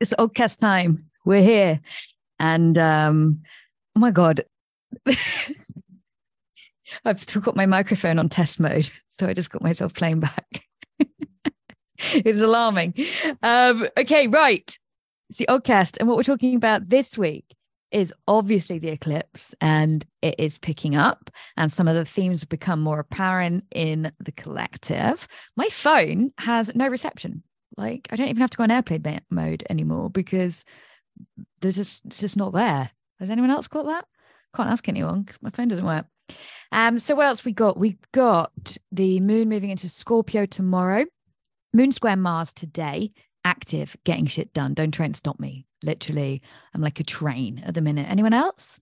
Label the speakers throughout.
Speaker 1: it's Oddcast time. We're here. And um, oh my God. I've still got my microphone on test mode. So I just got myself playing back. it's alarming. Um, okay, right. It's the Oddcast. And what we're talking about this week is obviously the eclipse and it is picking up and some of the themes have become more apparent in the collective my phone has no reception like I don't even have to go on airplane mode anymore because there's just it's just not there. Has anyone else got that? Can't ask anyone because my phone doesn't work. Um, so what else we got? We got the moon moving into Scorpio tomorrow, moon square Mars today, active, getting shit done. Don't try and stop me. Literally, I'm like a train at the minute. Anyone else?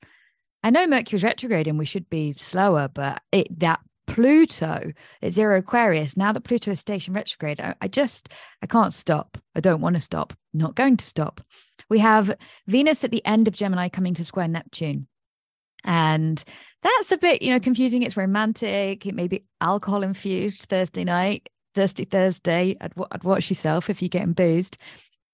Speaker 1: I know Mercury's retrograde and we should be slower, but it that Pluto at zero Aquarius. Now that Pluto is station retrograde, I, I just I can't stop. I don't want to stop. Not going to stop. We have Venus at the end of Gemini coming to square Neptune. And that's a bit, you know, confusing. It's romantic. It may be alcohol infused Thursday night, Thirsty Thursday. I'd, I'd watch yourself if you're getting boozed.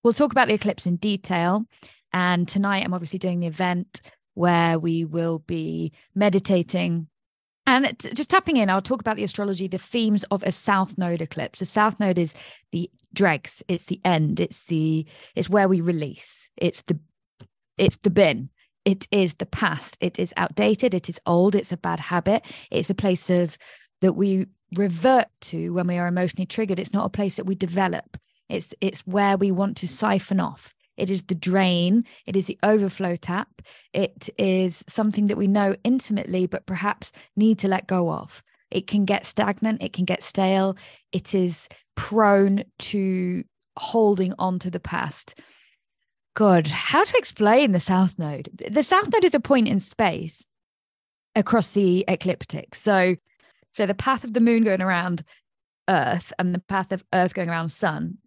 Speaker 1: We'll talk about the eclipse in detail. And tonight, I'm obviously doing the event where we will be meditating and just tapping in, I'll talk about the astrology, the themes of a south node eclipse. The south node is the dregs, it's the end, it's the it's where we release, it's the it's the bin. It is the past. It is outdated. It is old. It's a bad habit. It's a place of that we revert to when we are emotionally triggered. It's not a place that we develop. It's it's where we want to siphon off. It is the drain. It is the overflow tap. It is something that we know intimately, but perhaps need to let go of. It can get stagnant. It can get stale. It is prone to holding on to the past. God, how to explain the South Node? The South Node is a point in space across the ecliptic. So, so the path of the moon going around Earth and the path of Earth going around Sun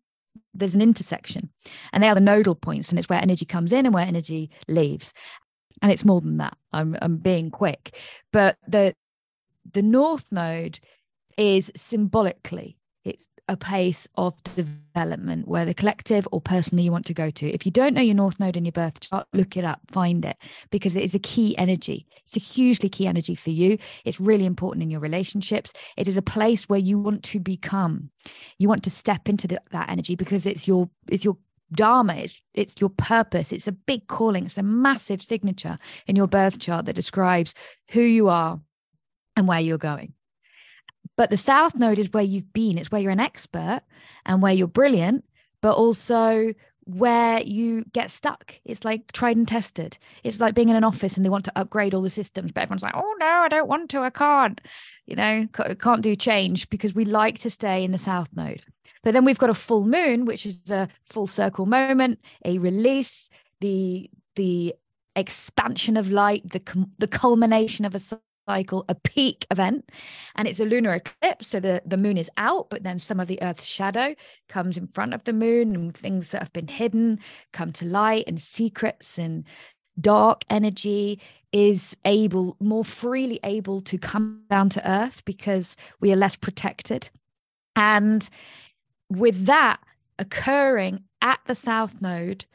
Speaker 1: there's an intersection and they are the nodal points and it's where energy comes in and where energy leaves. And it's more than that. I'm i'm being quick. But the the north node is symbolically a place of development where the collective or personally you want to go to. If you don't know your North Node in your birth chart, look it up, find it, because it is a key energy. It's a hugely key energy for you. It's really important in your relationships. It is a place where you want to become. You want to step into the, that energy because it's your it's your dharma it's it's your purpose it's a big calling it's a massive signature in your birth chart that describes who you are and where you're going but the South Node is where you've been, it's where you're an expert and where you're brilliant, but also where you get stuck. It's like tried and tested. It's like being in an office and they want to upgrade all the systems, but everyone's like, oh no, I don't want to, I can't. You know, can't do change because we like to stay in the South Node. But then we've got a full moon, which is a full circle moment, a release, the the expansion of light, the the culmination of a cycle a peak event and it's a lunar eclipse so the the moon is out but then some of the earth's shadow comes in front of the moon and things that have been hidden come to light and secrets and dark energy is able more freely able to come down to earth because we are less protected. And with that occurring at the south node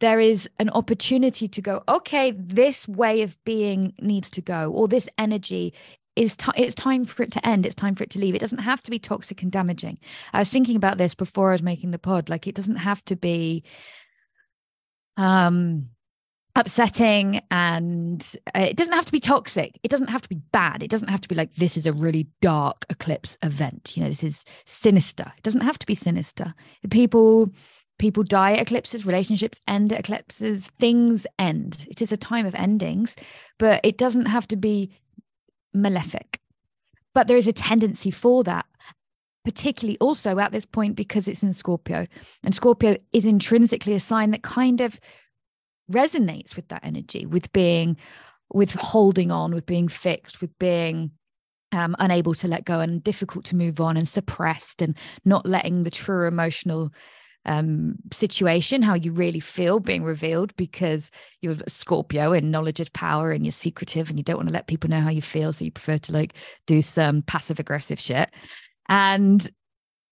Speaker 1: there is an opportunity to go okay this way of being needs to go or this energy is t- it's time for it to end it's time for it to leave. It doesn't have to be toxic and damaging. I was thinking about this before i was making the pod like it doesn't have to be um upsetting and uh, it doesn't have to be toxic. It doesn't have to be bad. It doesn't have to be like this is a really dark eclipse event. You know this is sinister. It doesn't have to be sinister. People people die at eclipses, relationships end at eclipses, things end. It is a time of endings, but it doesn't have to be malefic. But there is a tendency for that, particularly also at this point because it's in Scorpio. And Scorpio is intrinsically a sign that kind of resonates with that energy, with being, with holding on, with being fixed, with being um, unable to let go and difficult to move on and suppressed and not letting the true emotional um, situation, how you really feel being revealed because you're Scorpio and knowledge is power and you're secretive and you don't want to let people know how you feel. So you prefer to like do some passive aggressive shit. And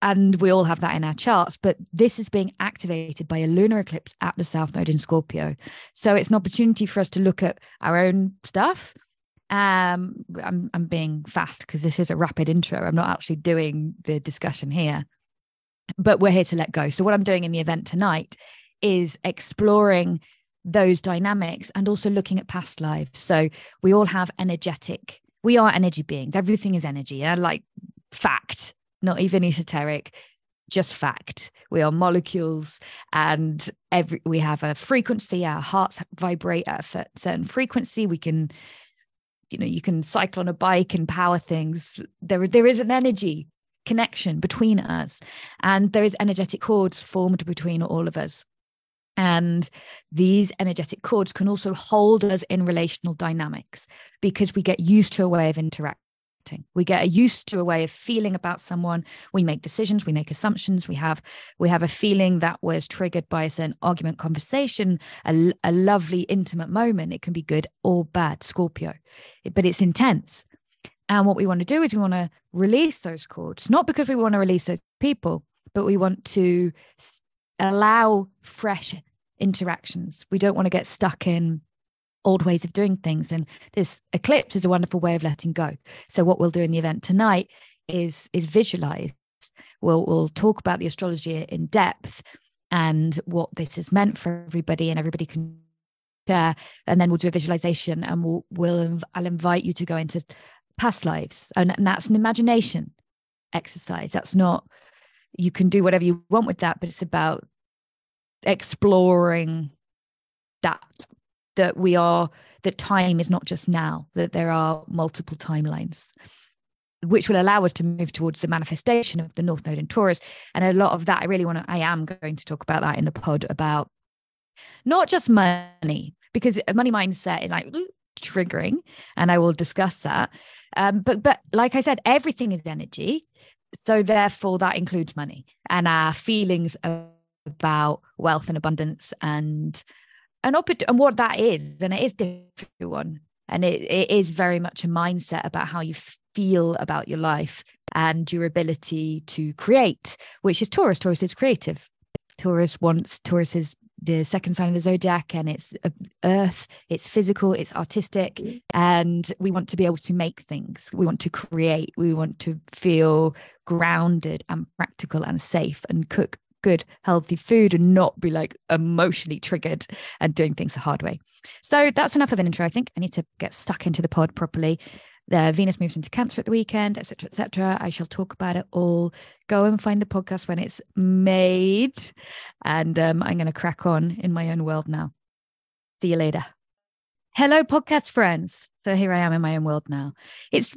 Speaker 1: and we all have that in our charts but this is being activated by a lunar eclipse at the south node in scorpio so it's an opportunity for us to look at our own stuff um i'm, I'm being fast because this is a rapid intro i'm not actually doing the discussion here but we're here to let go. So what i'm doing in the event tonight is exploring those dynamics and also looking at past lives. So we all have energetic we are energy beings. Everything is energy yeah? Like fact not even esoteric just fact. We are molecules and every we have a frequency our hearts vibrate at a certain frequency. We can you know you can cycle on a bike and power things. There there is an energy connection between us. And there is energetic cords formed between all of us. And these energetic cords can also hold us in relational dynamics because we get used to a way of interacting. We get used to a way of feeling about someone. We make decisions we make assumptions. We have we have a feeling that was triggered by a certain argument conversation a, a lovely intimate moment. It can be good or bad scorpio. But it's intense and what we want to do is we want to release those cords not because we want to release those people but we want to allow fresh interactions we don't want to get stuck in old ways of doing things. And this eclipse is a wonderful way of letting go. So what we'll do in the event tonight is is visualize. We'll we'll talk about the astrology in depth and what this has meant for everybody, and everybody can share. And then we'll do a visualization, and we'll we'll I'll invite you to go into past lives, and, and that's an imagination exercise. That's not you can do whatever you want with that, but it's about exploring that that we are that time is not just now that there are multiple timelines which will allow us to move towards the manifestation of the north node in taurus and a lot of that i really want to i am going to talk about that in the pod about not just money because a money mindset is like triggering and i will discuss that um, but but like i said everything is energy so therefore that includes money and our feelings about wealth and abundance and an opp- and what that is, and it is different one, and it, it is very much a mindset about how you feel about your life and your ability to create, which is Taurus. Taurus is creative. Taurus wants Taurus is the second sign of the zodiac and it's uh, earth it's physical it's artistic and we want to be able to make things we want to create we want to feel grounded and practical and safe and cook good, healthy food and not be like emotionally triggered and doing things the hard way. So that's enough of an intro. I think I need to get stuck into the pod properly. The Venus moves into Cancer at the weekend, etc., etc. I shall talk about it all. Go and find the podcast when it's made, and um, I'm going to crack on in my own world now. See you later. Hello, podcast friends. So here I am in my own world now. It's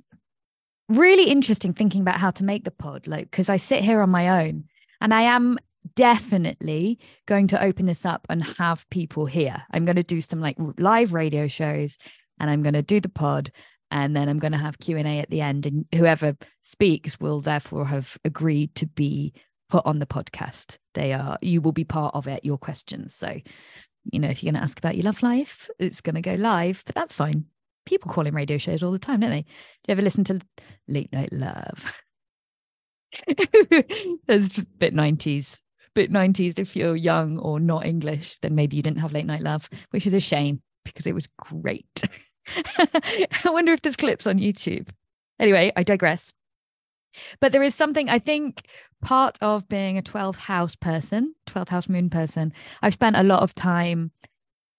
Speaker 1: really interesting thinking about how to make the pod, like because I sit here on my own and I am definitely going to open this up and have people here. I'm going to do some like live radio shows and I'm going to do the pod and then I'm going to have Q&A at the end and whoever speaks will therefore have agreed to be put on the podcast. They are you will be part of it your questions. So, you know, if you're going to ask about your love life, it's going to go live, but that's fine. People call in radio shows all the time, don't they? Do you ever listen to Late Night Love? It's a bit 90s bit 90s if you're young or not English, then maybe you didn't have late night love, which is a shame because it was great. I wonder if there's clips on YouTube. Anyway, I digress. But there is something I think part of being a 12th house person, 12th house moon person, I've spent a lot of time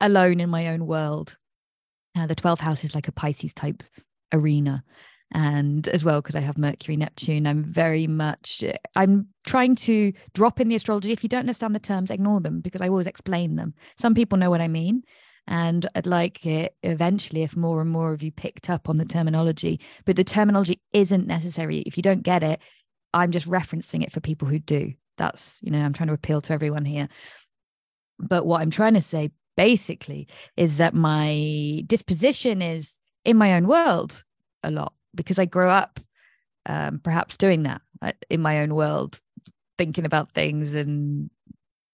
Speaker 1: alone in my own world. Uh, the 12th house is like a Pisces type arena and as well because i have mercury neptune i'm very much i'm trying to drop in the astrology if you don't understand the terms ignore them because i always explain them some people know what i mean and i'd like it eventually if more and more of you picked up on the terminology but the terminology isn't necessary. If you don't get it i'm just referencing it for people who do. That's you know i'm trying to appeal to everyone here. But what i'm trying to say basically is that my disposition is in my own world a lot because I grew up um, perhaps doing that uh, in my own world, thinking about things and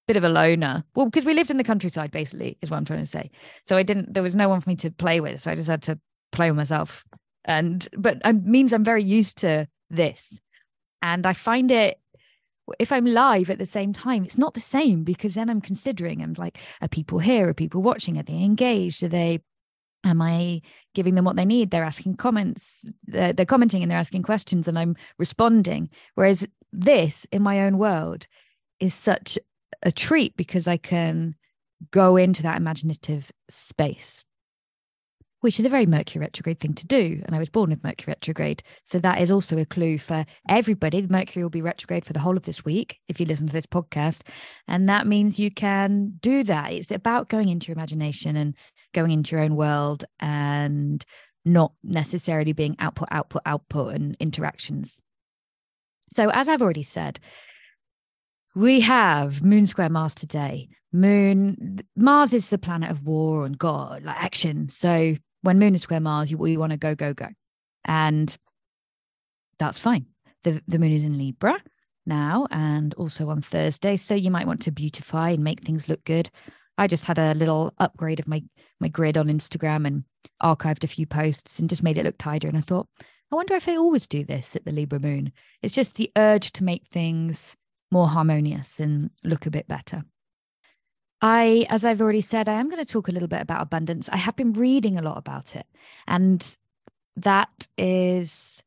Speaker 1: bit of a loner. Well, because we lived in the countryside, basically, is what I'm trying to say. So I didn't. There was no one for me to play with, so I just had to play with myself. And but it means I'm very used to this, and I find it if I'm live at the same time, it's not the same because then I'm considering, I'm like, are people here? Are people watching? Are they engaged? Are they, am I giving them what they need? They're asking comments, they're, they're commenting and they're asking questions and I'm responding. Whereas this in my own world is such a treat because I can go into that imaginative space which is a very Mercury retrograde thing to do. And I was born with Mercury retrograde. So that is also a clue for everybody. Mercury will be retrograde for the whole of this week if you listen to this podcast. And that means you can do that. It's about going into your imagination and going into your own world and not necessarily being output, output, output and interactions. So, as I've already said, we have Moon Square Mars today. Moon, Mars is the planet of war and God, like action. So when Moon is square Mars, you, you want to go, go, go. And that's fine. The, the moon is in Libra now and also on Thursday. So you might want to beautify and make things look good. I just had a little upgrade of my my grid on Instagram and archived a few posts and just made it look tidier. And I thought, I wonder if I always do this at the Libra moon. It's just the urge to make things more harmonious and look a bit better. I, as I've already said, I am going to talk a little bit about abundance. I have been reading a lot about it. And that is,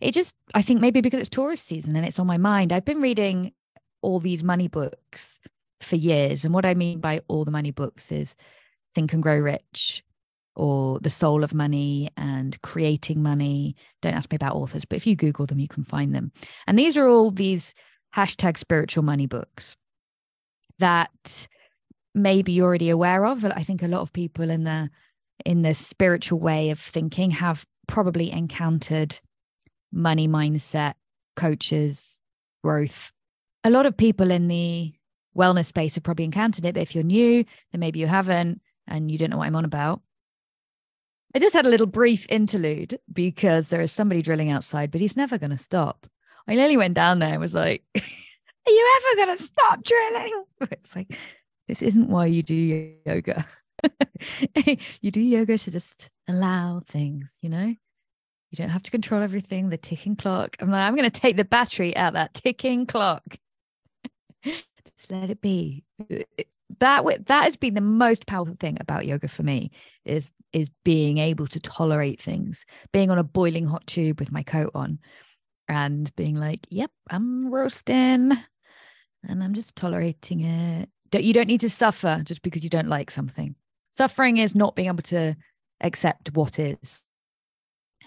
Speaker 1: it just, I think maybe because it's Taurus season and it's on my mind. I've been reading all these money books for years. And what I mean by all the money books is Think and Grow Rich or The Soul of Money and Creating Money. Don't ask me about authors, but if you Google them, you can find them. And these are all these hashtag spiritual money books that maybe you're already aware of. I think a lot of people in the in the spiritual way of thinking have probably encountered money mindset coaches, growth. A lot of people in the wellness space have probably encountered it, but if you're new, then maybe you haven't and you don't know what I'm on about. I just had a little brief interlude because there is somebody drilling outside, but he's never going to stop. I nearly went down there and was like, Are you ever going to stop drilling? It's like, this isn't why you do yoga. you do yoga to just allow things, you know? You don't have to control everything, the ticking clock. I'm like, I'm going to take the battery out that ticking clock. just let it be. That that has been the most powerful thing about yoga for me is is being able to tolerate things, being on a boiling hot tube with my coat on and being like, yep, I'm roasting and I'm just tolerating it you don't need to suffer just because you don't like something. Suffering is not being able to accept what is.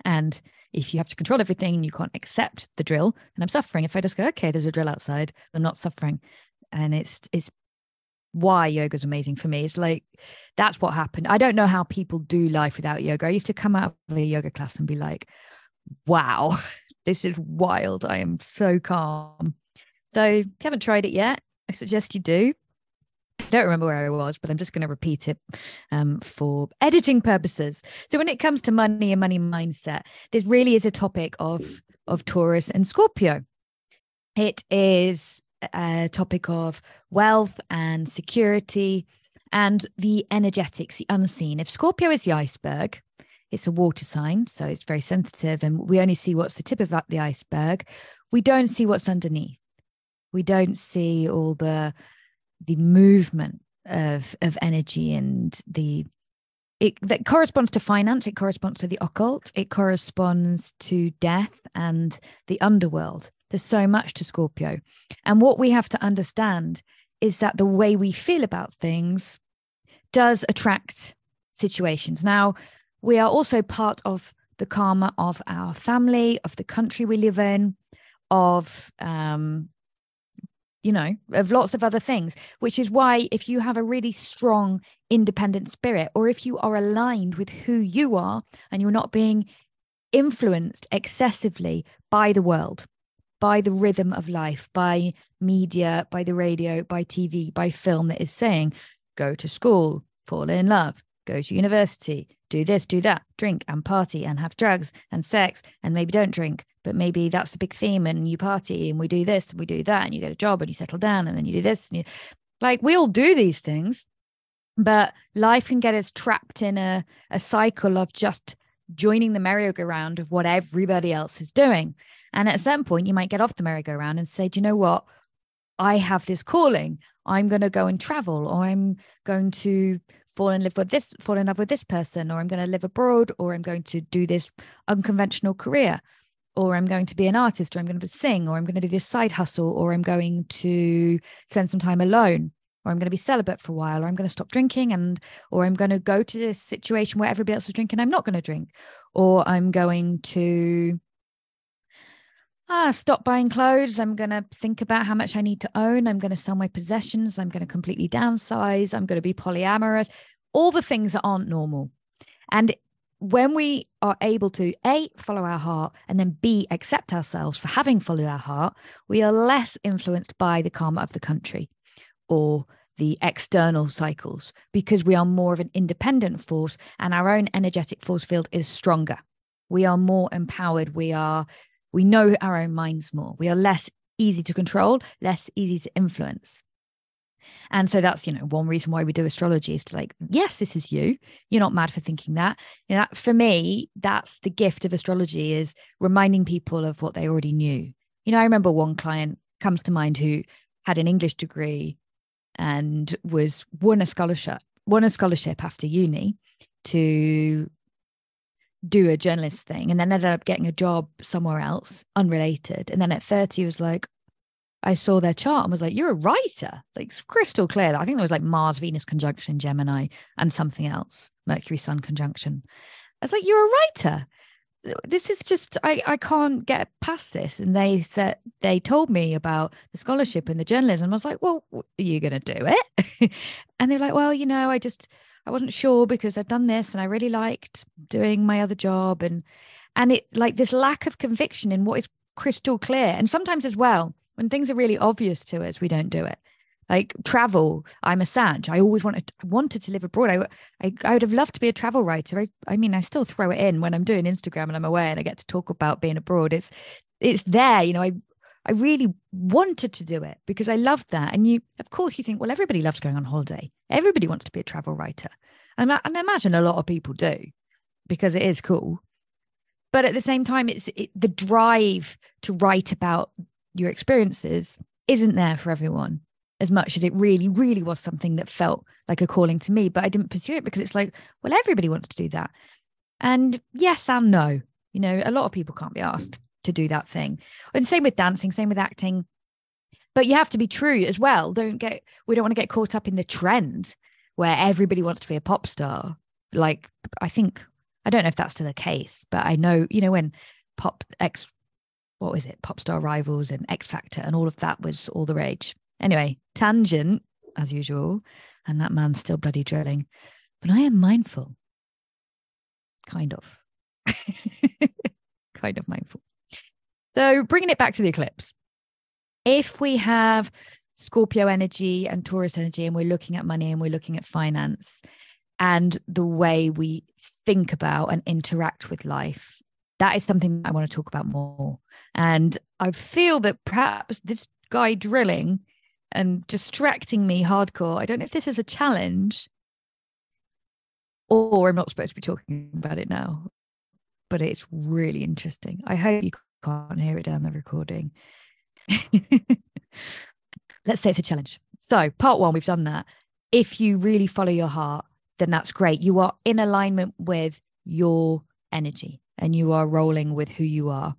Speaker 1: And if you have to control everything and you can't accept the drill, and I'm suffering. If I just go, okay, there's a drill outside, I'm not suffering. And it's it's why yoga is amazing for me. It's like that's what happened. I don't know how people do life without yoga. I used to come out of a yoga class and be like, wow, this is wild. I am so calm. So if you haven't tried it yet, I suggest you do. I don't remember where I was, but I'm just going to repeat it um, for editing purposes. So when it comes to money and money mindset, this really is a topic of of Taurus and Scorpio. It is a topic of wealth and security and the energetics, the unseen. If Scorpio is the iceberg, it's a water sign, so it's very sensitive, and we only see what's the tip of the iceberg. We don't see what's underneath. We don't see all the the movement of of energy and the it that corresponds to finance it corresponds to the occult it corresponds to death and the underworld there's so much to scorpio and what we have to understand is that the way we feel about things does attract situations now we are also part of the karma of our family of the country we live in of um, you know, of lots of other things, which is why if you have a really strong independent spirit, or if you are aligned with who you are and you're not being influenced excessively by the world, by the rhythm of life, by media, by the radio, by TV, by film that is saying, go to school, fall in love, go to university, do this, do that, drink and party and have drugs and sex, and maybe don't drink, but maybe that's the big theme and you party and we do this and we do that and you get a job and you settle down and then you do this and you like we all do these things but life can get us trapped in a, a cycle of just joining the merry-go-round of what everybody else is doing and at some point you might get off the merry-go-round and say do you know what I have this calling. I'm going to go and travel, or I'm going to fall in love with this, fall in love with this person, or I'm going to live abroad, or I'm going to do this unconventional career, or I'm going to be an artist, or I'm going to sing, or I'm going to do this side hustle, or I'm going to spend some time alone, or I'm going to be celibate for a while, or I'm going to stop drinking, and or I'm going to go to this situation where everybody else is drinking, I'm not going to drink, or I'm going to ah, stop buying clothes. I'm going to think about how much I need to own. I'm going to sell my possessions. I'm going to completely downsize. I'm going to be polyamorous. All the things that aren't normal. And when we are able to A, follow our heart, and then B, accept ourselves for having followed our heart, we are less influenced by the karma of the country or the external cycles because we are more of an independent force and our own energetic force field is stronger. We are more empowered. We are we know our own minds more. We are less easy to control, less easy to influence. And so that's, you know, one reason why we do astrology is to like, yes, this is you. You're not mad for thinking that. You know, for me, that's the gift of astrology is reminding people of what they already knew. You know, I remember one client comes to mind who had an English degree and was won a scholarship, won a scholarship after uni to do a journalist thing and then ended up getting a job somewhere else unrelated. And then at 30 was like i saw their chart and was like you're a writer. Like crystal clear i think there was like mars venus conjunction gemini and something else mercury sun conjunction. I was like you're a writer. This is just I, I can't get past this. And they said they told me about the scholarship and the journalism. I was like well are you going to do it? And they're like well you know i just I wasn't sure because I'd done this and I really liked doing my other job and and it like this lack of conviction in what is crystal clear. And sometimes as well when things are really obvious to us we don't do it. Like travel i'm a sag i always wanted wanted to live abroad. I, I i would have loved to be a travel writer. I, I mean i still throw it in when i'm doing instagram and i'm away and i get to talk about being abroad. It's it's there you know i I really wanted to do it because I loved that. And you, of course, you think, well, everybody loves going on holiday. Everybody wants to be a travel writer. And, I imagine a lot of people do because it is cool. But at the same time, it's it, the drive to write about your experiences isn't there for everyone as much as it really, really was something that felt like a calling to me. But I didn't pursue it because it's like, well, everybody wants to do that. And yes and no. You know, a lot of people can't be asked to do that thing. And same with dancing, same with acting. But you have to be true as well. Don't get we don't want to get caught up in the trend where everybody wants to be a pop star. Like I think I don't know if that's still the case, but I know, you know, when pop X what was it, pop star rivals and X Factor and all of that was all the rage. Anyway, tangent as usual, and that man's still bloody drilling. But I am mindful. Kind of. kind of mindful. So, bringing it back to the eclipse, if we have Scorpio energy and Taurus energy, and we're looking at money and we're looking at finance and the way we think about and interact with life, that is something I want to talk about more. And I feel that perhaps this guy drilling and distracting me hardcore, I don't know if this is a challenge or I'm not supposed to be talking about it now, but it's really interesting. I hope you can't hear it down the recording. Let's say it's a challenge. So, part one, we've done that. If you really follow your heart, then that's great. You are in alignment with your energy and you are rolling with who you are.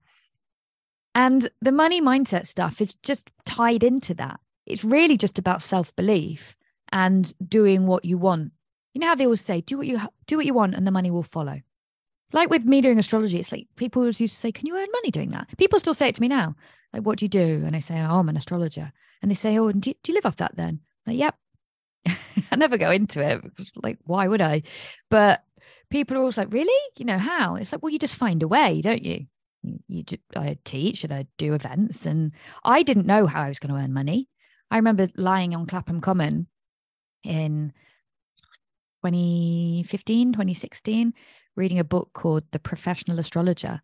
Speaker 1: And the money mindset stuff is just tied into that. It's really just about self belief and doing what you want. You know how they always say, do what you do what you want and the money will follow. Like with me doing astrology, it's like people used to say, Can you earn money doing that? People still say it to me now. Like, what do you do? And I say, Oh, I'm an astrologer. And they say, Oh, do you, do you live off that then? I'm like, yep. I never go into it. Like, why would I? But people are always like, Really? You know, how? It's like, Well, you just find a way, don't you? You, you I teach and I do events, and I didn't know how I was going to earn money. I remember lying on Clapham Common in 2015, 2016, reading a book called The Professional Astrologer,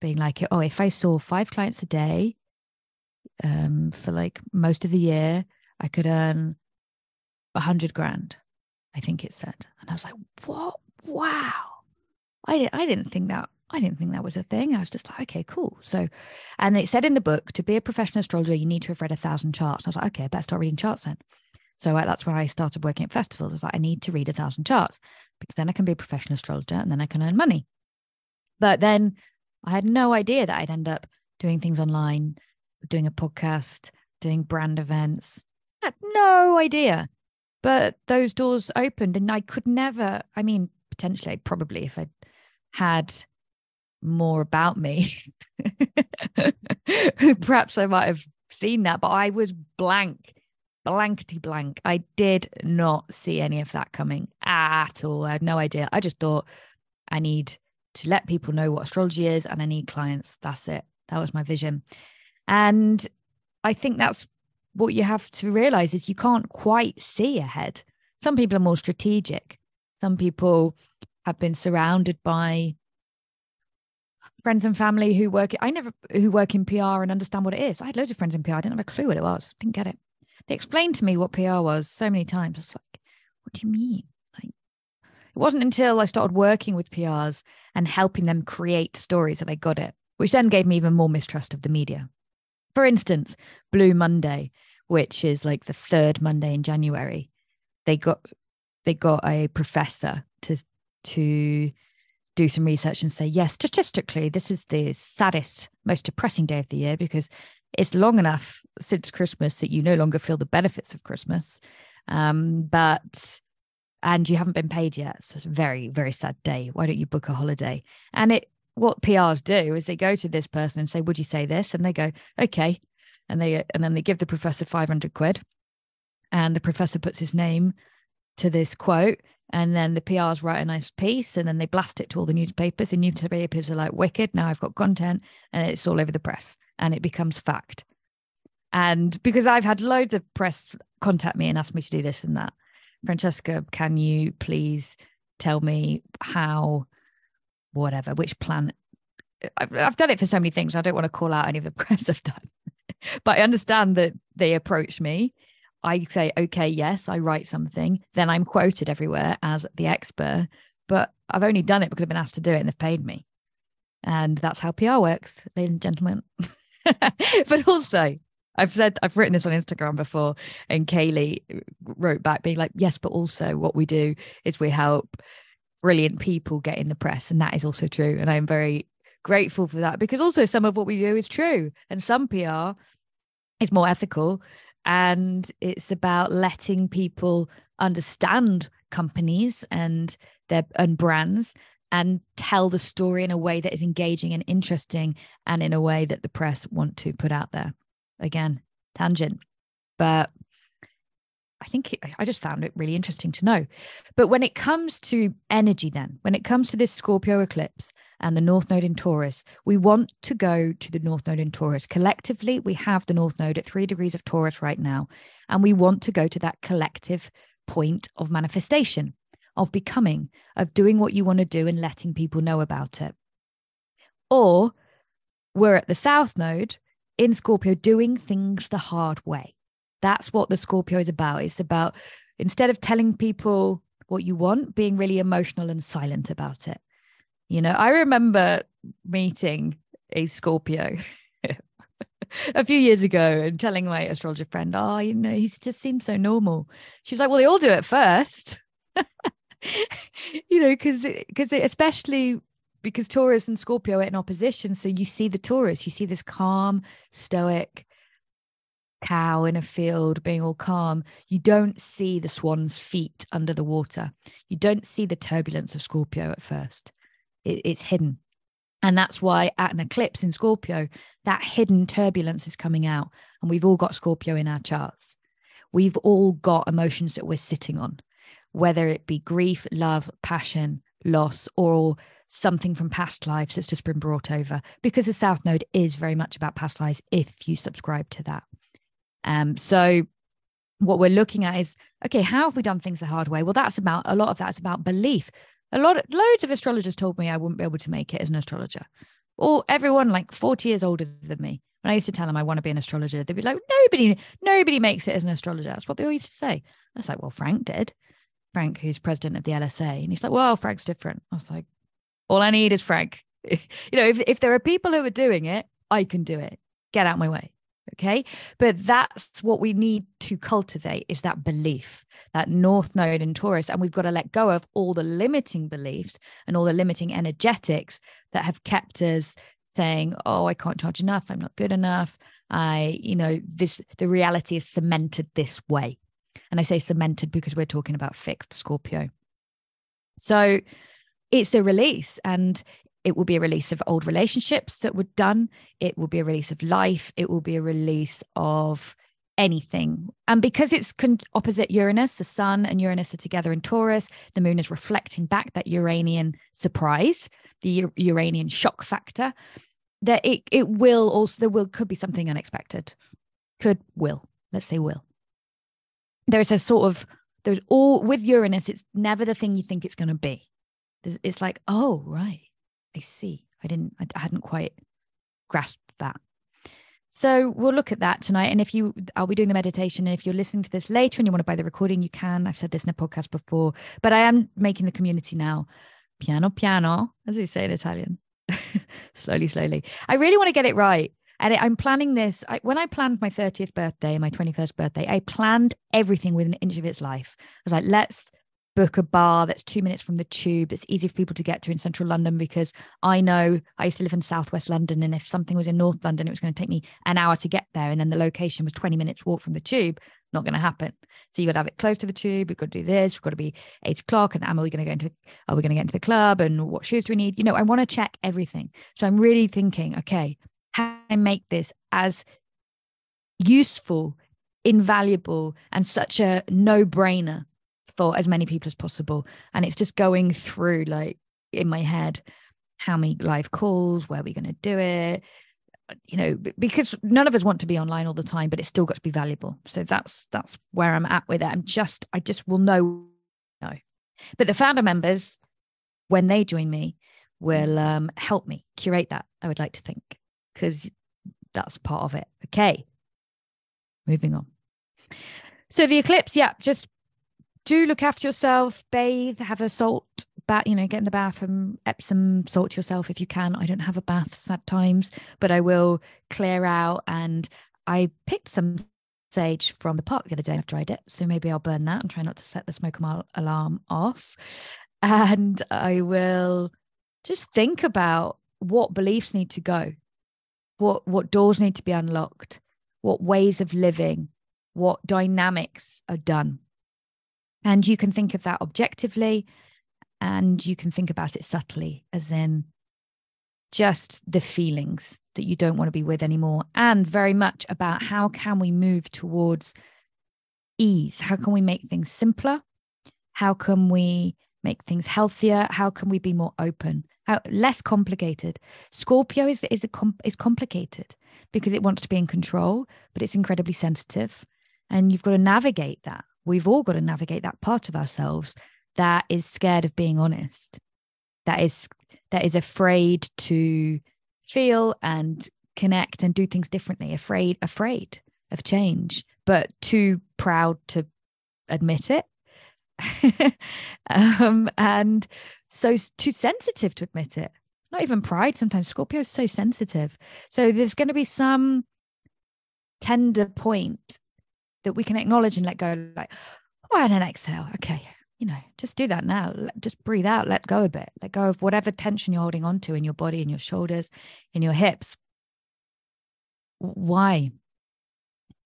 Speaker 1: being like, oh, if I saw five clients a day um, for like most of the year, I could earn a hundred grand, I think it said. And I was like, what? Wow. I, I didn't think that I didn't think that was a thing. I was just like, okay, cool. So, and it said in the book to be a professional astrologer, you need to have read a thousand charts. I was like, okay, I better start reading charts then. So uh, that's where I started working at festivals. I like, I need to read a thousand charts because then I can be a professional astrologer and then I can earn money. But then I had no idea that I'd end up doing things online, doing a podcast, doing brand events. I had no idea. But those doors opened and I could never, I mean, potentially, probably if I had more about me, perhaps I might have seen that, but I was blank, blankety blank. I did not see any of that coming at all. I had no idea. I just thought I need to let people know what astrology is and I need clients. That's it. That was my vision. And I think that's what you have to realize is you can't quite see ahead. Some people are more strategic. Some people have been surrounded by friends and family who work I never who work in PR and understand what it is. I had loads of friends in PR. I didn't have a clue what it was. Didn't get it. They explained to me what PR was so many times. I was like, what do you mean? Like it wasn't until I started working with PRs and helping them create stories that I got it, which then gave me even more mistrust of the media. For instance, Blue Monday, which is like the third Monday in January, they got they got a professor to to do some research and say, yes, statistically, this is the saddest, most depressing day of the year because it's long enough since Christmas that you no longer feel the benefits of Christmas. Um, but and you haven't been paid yet. So it's a very, very sad day. Why don't you book a holiday? And it what PRs do is they go to this person and say, Would you say this? And they go, Okay. And they and then they give the professor 500 quid. And the professor puts his name to this quote and then the PRs write a nice piece and then they blast it to all the newspapers. The newspapers are like, wicked, now I've got content and it's all over the press and it becomes fact. And because I've had loads of press contact me and ask me to do this and that, Francesca, can you please tell me how, whatever, which plan? I've, I've done it for so many things. I don't want to call out any of the press I've done, but I understand that they approach me I say, okay, yes, I write something, then I'm quoted everywhere as the expert, but I've only done it because I've been asked to do it and they've paid me. And that's how PR works, ladies and gentlemen. but also, I've said, I've written this on Instagram before, and Kaylee wrote back being like, yes, but also what we do is we help brilliant people get in the press. And that is also true. And I'm very grateful for that because also some of what we do is true. And some PR is more ethical and it's about letting people understand companies and their and brands and tell the story in a way that is engaging and interesting and in a way that the press want to put out there again tangent but I think I just found it really interesting to know. But when it comes to energy, then, when it comes to this Scorpio eclipse and the North Node in Taurus, we want to go to the North Node in Taurus. Collectively, we have the North Node at three degrees of Taurus right now. And we want to go to that collective point of manifestation, of becoming, of doing what you want to do and letting people know about it. Or we're at the South Node in Scorpio doing things the hard way that's what the Scorpio is about. It's about instead of telling people what you want, being really emotional and silent about it. You know, I remember meeting a Scorpio a few years ago and telling my astrologer friend, oh, you know, he just seems so normal. She was like, well, they all do it first. you know, because because especially because Taurus and Scorpio are in opposition. So you see the Taurus, you see this calm, stoic, cow in a field being all calm, you don't see the swan's feet under the water. You don't see the turbulence of Scorpio at first. It, it's hidden. And that's why at an eclipse in Scorpio, that hidden turbulence is coming out. And we've all got Scorpio in our charts. We've all got emotions that we're sitting on, whether it be grief, love, passion, loss, or something from past lives that's just been brought over. Because the South Node is very much about past lives if you subscribe to that. Um, so what we're looking at is okay, how have we done things the hard way? Well, that's about a lot of that's about belief. A lot of loads of astrologers told me I wouldn't be able to make it as an astrologer. Or everyone like 40 years older than me. When I used to tell them I want to be an astrologer, they'd be like, nobody, nobody makes it as an astrologer. That's what they all used to say. I was like, well, Frank did. Frank, who's president of the LSA. And he's like, well, Frank's different. I was like, all I need is Frank. you know, if, if there are people who are doing it, I can do it. Get out my way. Okay. But that's what we need to cultivate is that belief, that North Node in Taurus. And we've got to let go of all the limiting beliefs and all the limiting energetics that have kept us saying, oh, I can't charge enough. I'm not good enough. I, you know, this, the reality is cemented this way. And I say cemented because we're talking about fixed Scorpio. So it's a release and it will be a release of old relationships that were done. It will be a release of life. It will be a release of anything. And because it's con- opposite Uranus, the sun and Uranus are together in Taurus, the moon is reflecting back that Uranian surprise, the U- Uranian shock factor, that it, it will also, there will, could be something unexpected. Could, will, let's say will. There's a sort of, there's all, with Uranus, it's never the thing you think it's going to be. It's like, oh, right I see. I didn't, I hadn't quite grasped that. So we'll look at that tonight. And if you, I'll be doing the meditation. And if you're listening to this later and you want to buy the recording, you can. I've said this in a podcast before, but I am making the community now piano, piano, as they say in Italian, slowly, slowly. I really want to get it right. And I'm planning this. I, when I planned my 30th birthday, my 21st birthday, I planned everything within an inch of its life. I was like, let's book a bar that's two minutes from the tube that's easy for people to get to in central london because i know i used to live in southwest london and if something was in north london it was going to take me an hour to get there and then the location was 20 minutes walk from the tube not going to happen so you got to have it close to the tube we've got to do this we've got to be eight o'clock and am we going to go into are we going to get into the club and what shoes do we need you know i want to check everything so i'm really thinking okay how I make this as useful invaluable and such a no-brainer for as many people as possible. And it's just going through like in my head, how many live calls, where are we going to do it? You know, because none of us want to be online all the time, but it's still got to be valuable. So that's that's where I'm at with it. I'm just I just will know no. But the founder members, when they join me, will um, help me curate that. I would like to think because that's part of it. Okay, moving on. So the eclipse, yeah, just do look after yourself, bathe, have a salt bath, you know, get in the bathroom, Epsom salt yourself if you can. I don't have a bath at times, but I will clear out. And I picked some sage from the park the other day. I've dried it. So maybe I'll burn that and try not to set the smoke alarm off. And I will just think about what beliefs need to go, what what doors need to be unlocked, what ways of living, what dynamics are done and you can think of that objectively and you can think about it subtly, as in just the feelings that you don't want to be with anymore, and very much about how can we move towards ease? How can we make things simpler? How can we make things healthier? How can we be more open? How less complicated? Scorpio is is com- is complicated because it wants to be in control, but it's incredibly sensitive, and you've got to navigate that. We've all got to navigate that part of ourselves that is scared of being honest that is that is afraid to feel and connect and do things differently afraid afraid of change but too proud to admit it. Um, and so too sensitive to admit it. Not even pride sometimes. Scorpio is so sensitive. So there's going to be some tender point that we can acknowledge and let go like oh and then exhale. Okay you know just do that now. Just breathe out. Let go a bit. Let go of whatever tension you're holding on to in your body in your shoulders in your hips. Why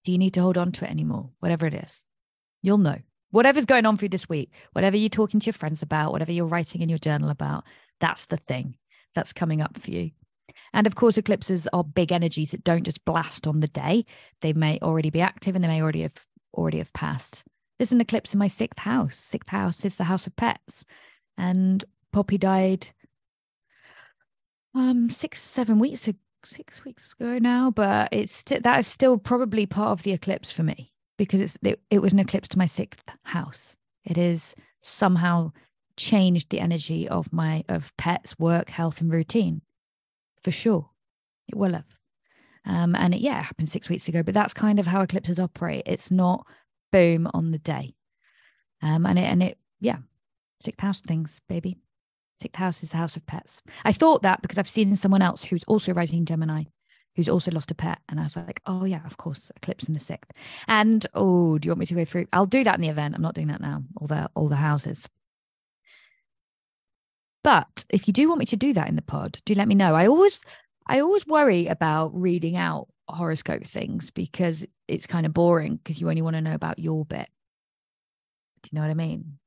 Speaker 1: do you need to hold on to it anymore? Whatever it is. You'll know whatever's going on for you this week whatever you're talking to your friends about whatever you're writing in your journal about that's the thing that's coming up for you and of course, eclipses are big energies that don't just blast on the day. They may already be active and they may already have already have passed. There's an eclipse in my sixth house. Sixth house is the house of pets. And Poppy died um six, seven weeks ago, six weeks ago now, but it's that is still probably part of the eclipse for me because it's it, it was an eclipse to my sixth house. It is somehow changed the energy of my of pets, work, health, and routine for sure. It will have. Um, and it, yeah, it happened six weeks ago, but that's kind of how eclipses operate. It's not boom on the day. Um, and it, and it, yeah, sixth house things, baby. Sixth house is the house of pets. I thought that because I've seen someone else who's also writing Gemini, who's also lost a pet. And I was like, oh, yeah, of course, eclipse in the sixth. And oh, do you want me to go through? I'll do that in the event. I'm not doing that now, all the, all the houses. But if you do want me to do that in the pod, do let me know. I always, I always worry about reading out horoscope things because it's kind of boring because you only want to know about your bit. Do you know what I mean?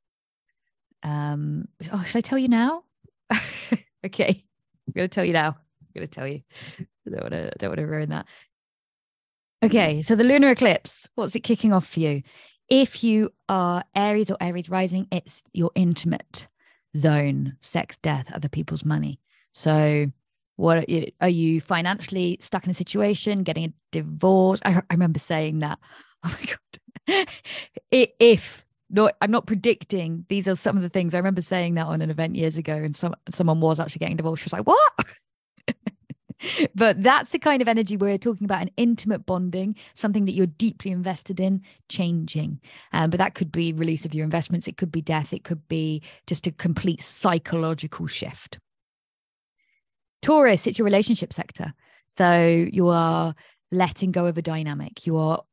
Speaker 1: Um, oh, should I tell you now? okay, I'm gonna tell you now. I'm gonna tell you. Don't want to. Don't want to ruin that. Mm-hmm. Okay, so the lunar eclipse. What's it kicking off for you? If you are Aries or Aries rising, it's your intimate zone, sex, death, other people's money. So, what are you, are you financially stuck in a situation, getting a divorce? I, I remember saying that. Oh my god! if no, I'm not predicting. These are some of the things I remember saying that on an event years ago, and some someone was actually getting divorced. She was like, "What?" but that's the kind of energy we're talking about an intimate bonding, something that you're deeply invested in changing. Um, but that could be release of your investments, it could be death, it could be just a complete psychological shift. Taurus, it's your relationship sector. So you are letting go of a dynamic. You are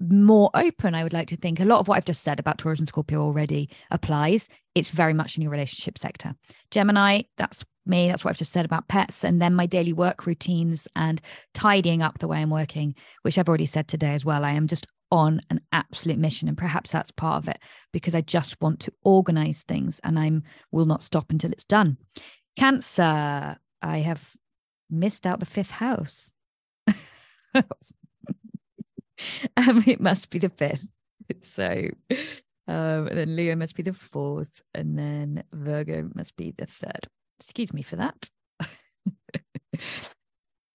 Speaker 1: more open, I would like to think. A lot of what I've just said about Taurus and Scorpio already applies. It's very much in your relationship sector. Gemini, that's me. That's what I've just said about pets. And then my daily work routines and tidying up the way I'm working, which I've already said today as well. I am just on an absolute mission. And perhaps that's part of it because I just want to organize things and I'm will not stop until it's done. Cancer, I have missed out the fifth house. um, it must be the fifth. So, um, and then Leo must be the fourth, and then Virgo must be the third. Excuse me for that.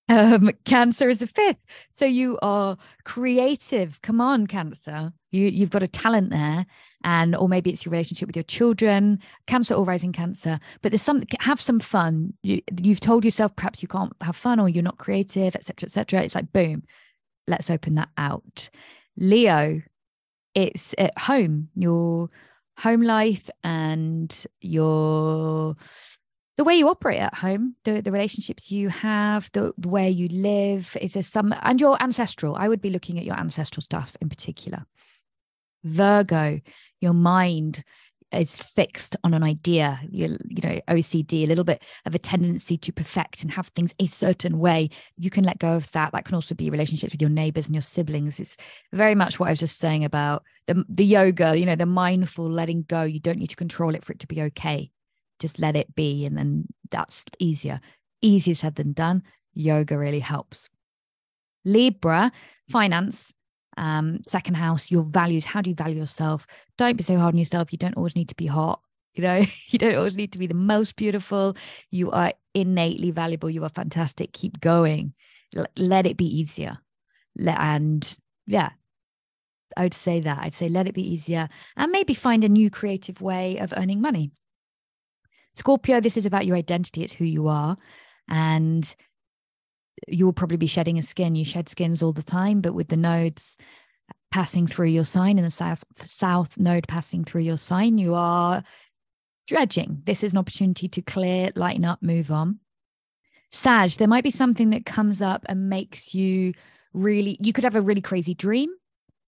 Speaker 1: um, cancer is the fifth. So you are creative. Come on, Cancer. You you've got a talent there. And or maybe it's your relationship with your children, cancer or rising cancer. But there's some have some fun. You, you've told yourself perhaps you can't have fun or you're not creative, etc., etc. It's like boom, let's open that out. Leo, it's at home, your home life and your the way you operate at home, the, the relationships you have, the, the way you live, is there some and your ancestral. I would be looking at your ancestral stuff in particular. Virgo, your mind is fixed on an idea you you know ocd a little bit of a tendency to perfect and have things a certain way you can let go of that that can also be relationships with your neighbors and your siblings it's very much what i was just saying about the, the yoga you know the mindful letting go you don't need to control it for it to be okay just let it be and then that's easier easier said than done yoga really helps libra finance um, second house, your values. How do you value yourself? Don't be so hard on yourself. You don't always need to be hot. You know, you don't always need to be the most beautiful. You are innately valuable. You are fantastic. Keep going. L- let it be easier. Let, and yeah, I would say that. I'd say let it be easier and maybe find a new creative way of earning money. Scorpio, this is about your identity. It's who you are. And you'll probably be shedding a skin. You shed skins all the time, but with the nodes passing through your sign and the south south node passing through your sign, you are dredging. This is an opportunity to clear, lighten up, move on. Sag, there might be something that comes up and makes you really, you could have a really crazy dream.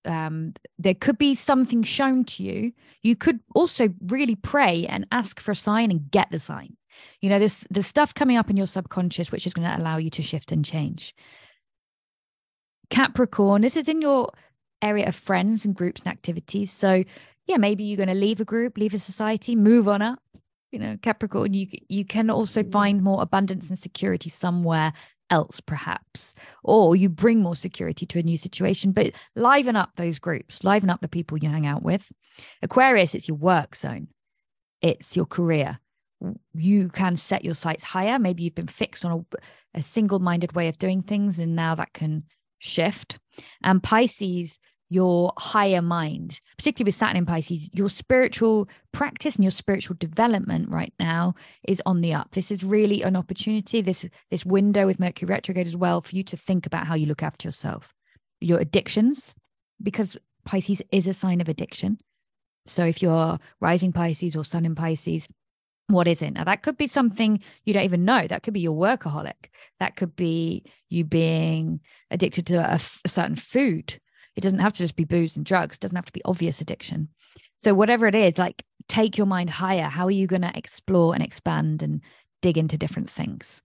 Speaker 1: Um, there could be something shown to you. You could also really pray and ask for a sign and get the sign. You know, there's there's stuff coming up in your subconscious which is going to allow you to shift and change. Capricorn, this is in your area of friends and groups and activities. So yeah, maybe you're going to leave a group, leave a society, move on up. You know, Capricorn, you you can also find more abundance and security somewhere else, perhaps, or you bring more security to a new situation. But liven up those groups, liven up the people you hang out with. Aquarius, it's your work zone, it's your career, you can set your sights higher. Maybe you've been fixed on a, a single minded way of doing things, and now that can shift. And Pisces, your higher mind, particularly with Saturn in Pisces, your spiritual practice and your spiritual development right now is on the up. This is really an opportunity, this, this window with Mercury retrograde as well, for you to think about how you look after yourself, your addictions, because Pisces is a sign of addiction. So if you're rising Pisces or Sun in Pisces, what is it? Now, that could be something you don't even know. That could be your workaholic. That could be you being addicted to a, a certain food. It doesn't have to just be booze and drugs. It doesn't have to be obvious addiction. So, whatever it is, like take your mind higher. How are you going to explore and expand and dig into different things?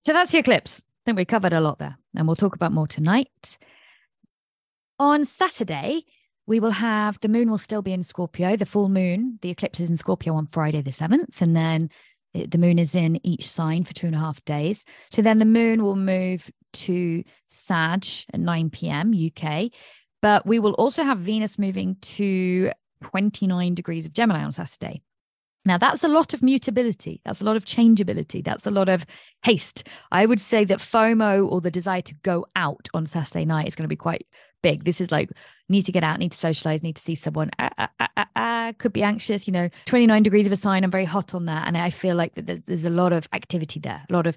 Speaker 1: So, that's the eclipse. I think we covered a lot there, and we'll talk about more tonight. On Saturday, we will have the moon will still be in Scorpio. The full moon, the eclipse is in Scorpio on Friday the 7th. And then the moon is in each sign for two and a half days. So then the moon will move to Sag at 9 p.m. UK. But we will also have Venus moving to 29 degrees of Gemini on Saturday. Now, that's a lot of mutability. That's a lot of changeability. That's a lot of haste. I would say that FOMO or the desire to go out on Saturday night is going to be quite big. This is like need to get out, need to socialize, need to see someone. Ah, ah, ah, ah, could be anxious. You know, 29 degrees of a sign. I'm very hot on that, and I feel like that there's a lot of activity there, a lot of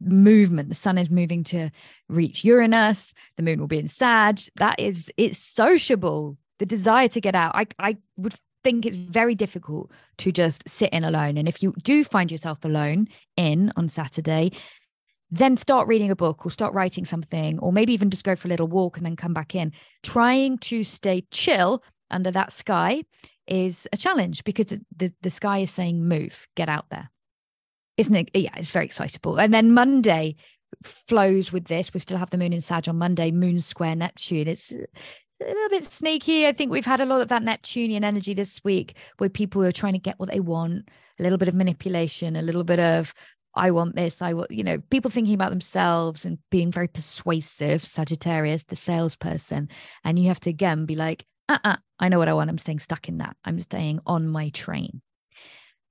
Speaker 1: movement. The sun is moving to reach Uranus. The moon will be in Sag. That is, it's sociable. The desire to get out. I I would think it's very difficult to just sit in alone. And if you do find yourself alone in on Saturday, then start reading a book or start writing something, or maybe even just go for a little walk and then come back in. Trying to stay chill under that sky is a challenge because the, the sky is saying, move, get out there. Isn't it? Yeah, it's very excitable. And then Monday flows with this. We still have the moon in Sag on Monday, moon square Neptune. It's a little bit sneaky. I think we've had a lot of that Neptunian energy this week where people are trying to get what they want, a little bit of manipulation, a little bit of I want this. I want, you know, people thinking about themselves and being very persuasive, Sagittarius, the salesperson. And you have to again be like, uh uh-uh, uh I know what I want. I'm staying stuck in that. I'm staying on my train.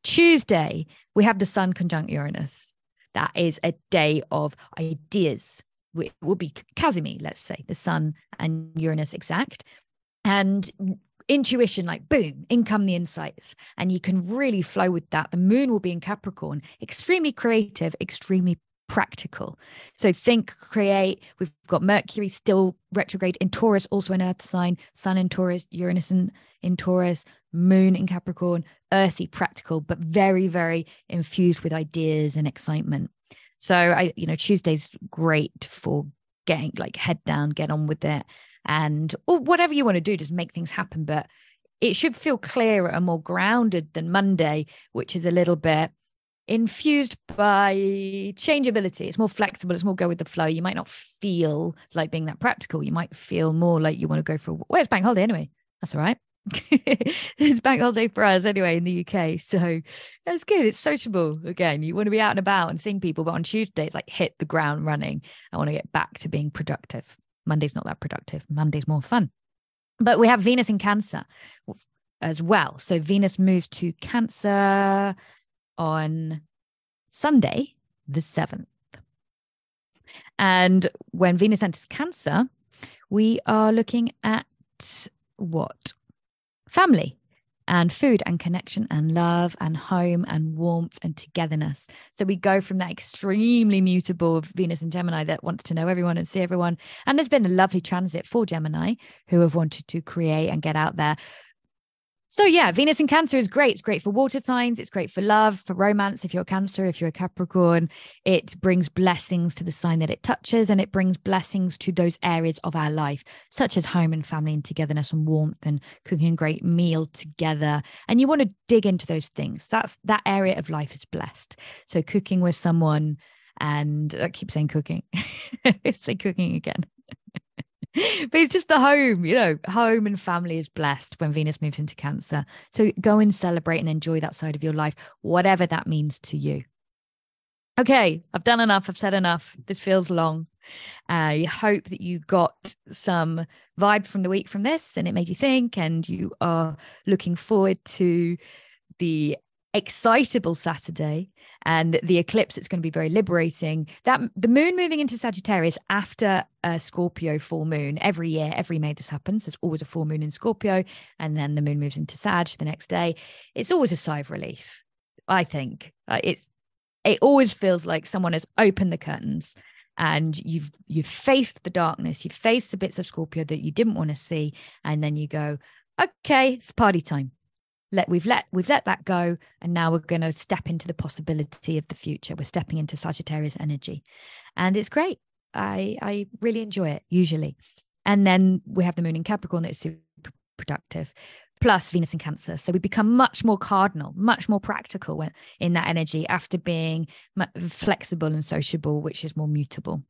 Speaker 1: Tuesday, we have the sun conjunct Uranus. That is a day of ideas. It will be Cazimi, let's say, the sun and Uranus exact. And intuition like boom in come the insights and you can really flow with that the moon will be in capricorn extremely creative extremely practical so think create we've got mercury still retrograde in taurus also an earth sign sun in taurus uranus in, in taurus moon in capricorn earthy practical but very very infused with ideas and excitement so i you know tuesday's great for getting like head down get on with it and or whatever you want to do, just make things happen. But it should feel clearer and more grounded than Monday, which is a little bit infused by changeability. It's more flexible, it's more go with the flow. You might not feel like being that practical. You might feel more like you want to go for a where's bank holiday anyway? That's all right. it's bank holiday for us anyway in the UK. So that's good. It's sociable again. You want to be out and about and seeing people, but on Tuesday it's like hit the ground running. I want to get back to being productive. Monday's not that productive. Monday's more fun. But we have Venus in Cancer as well. So Venus moves to Cancer on Sunday, the 7th. And when Venus enters Cancer, we are looking at what? Family and food and connection and love and home and warmth and togetherness. So we go from that extremely mutable Venus and Gemini that wants to know everyone and see everyone. And there's been a lovely transit for Gemini who have wanted to create and get out there so yeah, Venus in Cancer is great. It's great for water signs. It's great for love, for romance. If you're a Cancer, if you're a Capricorn, it brings blessings to the sign that it touches, and it brings blessings to those areas of our life, such as home and family and togetherness and warmth and cooking a great meal together. And you want to dig into those things. That's that area of life is blessed. So cooking with someone, and I keep saying cooking. say cooking again. but it's just the home, you know, home and family is blessed when Venus moves into Cancer. So go and celebrate and enjoy that side of your life, whatever that means to you. Okay, I've done enough. I've said enough. This feels long. I hope that you got some vibe from the week from this and it made you think, and you are looking forward to the excitable Saturday and the eclipse, it's going to be very liberating. That the moon moving into Sagittarius after a Scorpio full moon every year, every May this happens. There's always a full moon in Scorpio, and then the moon moves into Sag the next day. It's always a sigh of relief, I think. Uh, it's it always feels like someone has opened the curtains and you've you've faced the darkness, you've faced the bits of Scorpio that you didn't want to see, and then you go, okay, it's party time let we've let we've let that go and now we're going to step into the possibility of the future. We're stepping into sagittarius energy. And it's great. I i really enjoy it usually. And then we have the moon in capricorn that's super productive plus venus in cancer. So we become much more cardinal much more practical in that energy after being flexible and sociable which is more mutable.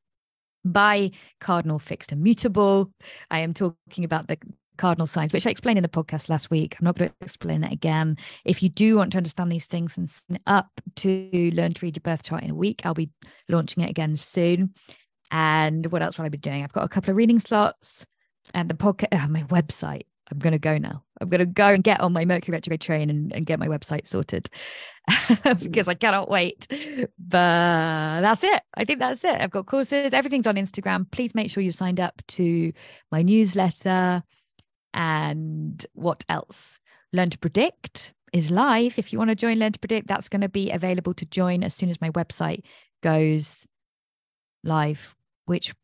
Speaker 1: By cardinal fixed and mutable. I am talking about the cardinal signs, which I explained in the podcast last week. I'm not going to explain that again. If you do want to understand these things and sign up to learn to read your birth chart in a week, I'll be launching it again soon. And what else will I be doing? I've got a couple of reading slots and the podcast, uh, my website. I'm going to go now. I'm going to go and get on my Mercury retrograde train and, and get my website sorted because I cannot wait. But that's it. I think that's it. I've got courses. Everything's on Instagram. Please make sure you signed up to my newsletter. And what else? Learn to Predict is live. If you want to join Learn to Predict, that's going to be available to join as soon as my website goes live, which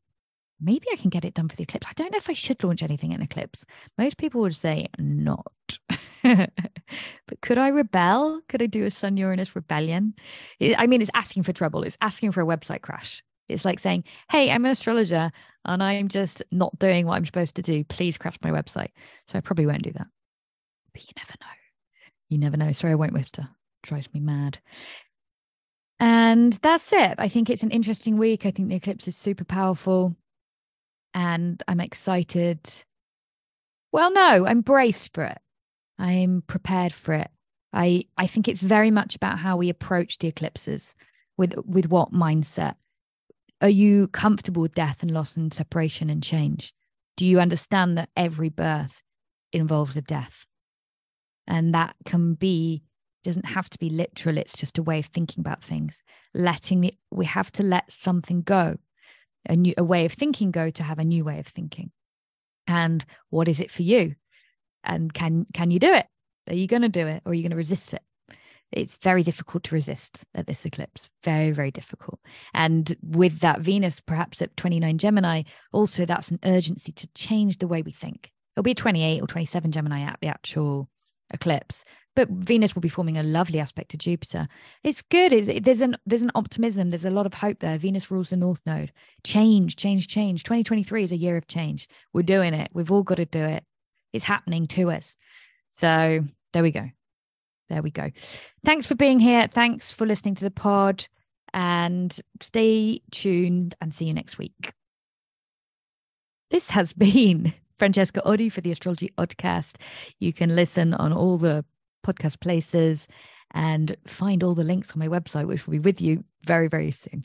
Speaker 1: maybe I can get it done for the eclipse. I don't know if I should launch anything in eclipse. Most people would say not. but could I rebel? Could I do a Sun Uranus rebellion? I mean, it's asking for trouble. It's asking for a website crash. It's like saying, Hey, I'm an astrologer and I'm just not doing what I'm supposed to do. Please crash my website. So I probably won't do that. But you never know. You never know. Sorry, I won't Wifter. Drives me mad. And that's it. I think it's an interesting week. I think the eclipse is super powerful. And I'm excited. Well, no, I'm braced for it. I'm prepared for it. I, I think it's very much about how we approach the eclipses with with what mindset are you comfortable with death and loss and separation and change? Do you understand that every birth involves a death? And that can be, doesn't have to be literal, it's just a way of thinking about things. Letting the, we have to let something go, a new, a way of thinking go to have a new way of thinking. And what is it for you? And can, can you do it? Are you going to do it or are you going to resist it? It's very difficult to resist at this eclipse. Very very difficult. And with that venus perhaps at 29 gemini also that's an urgency to change the way we think. It'll be 28 or 27 gemini at the actual eclipse but venus will be forming a lovely aspect to jupiter. It's good. It's, it, there's an there's an optimism. There's a lot of hope there. Venus rules the north node. Change change change. 2023 is a year of change. We're doing it. We've all got to do it. It's happening to us. So there we go there we go. Thanks for being here. Thanks for listening to the pod and stay tuned and see you next week. This has been Francesca Oddie for the Astrology Oddcast. You can listen on all the podcast places and find all the links on my website, which will be with you very, very soon.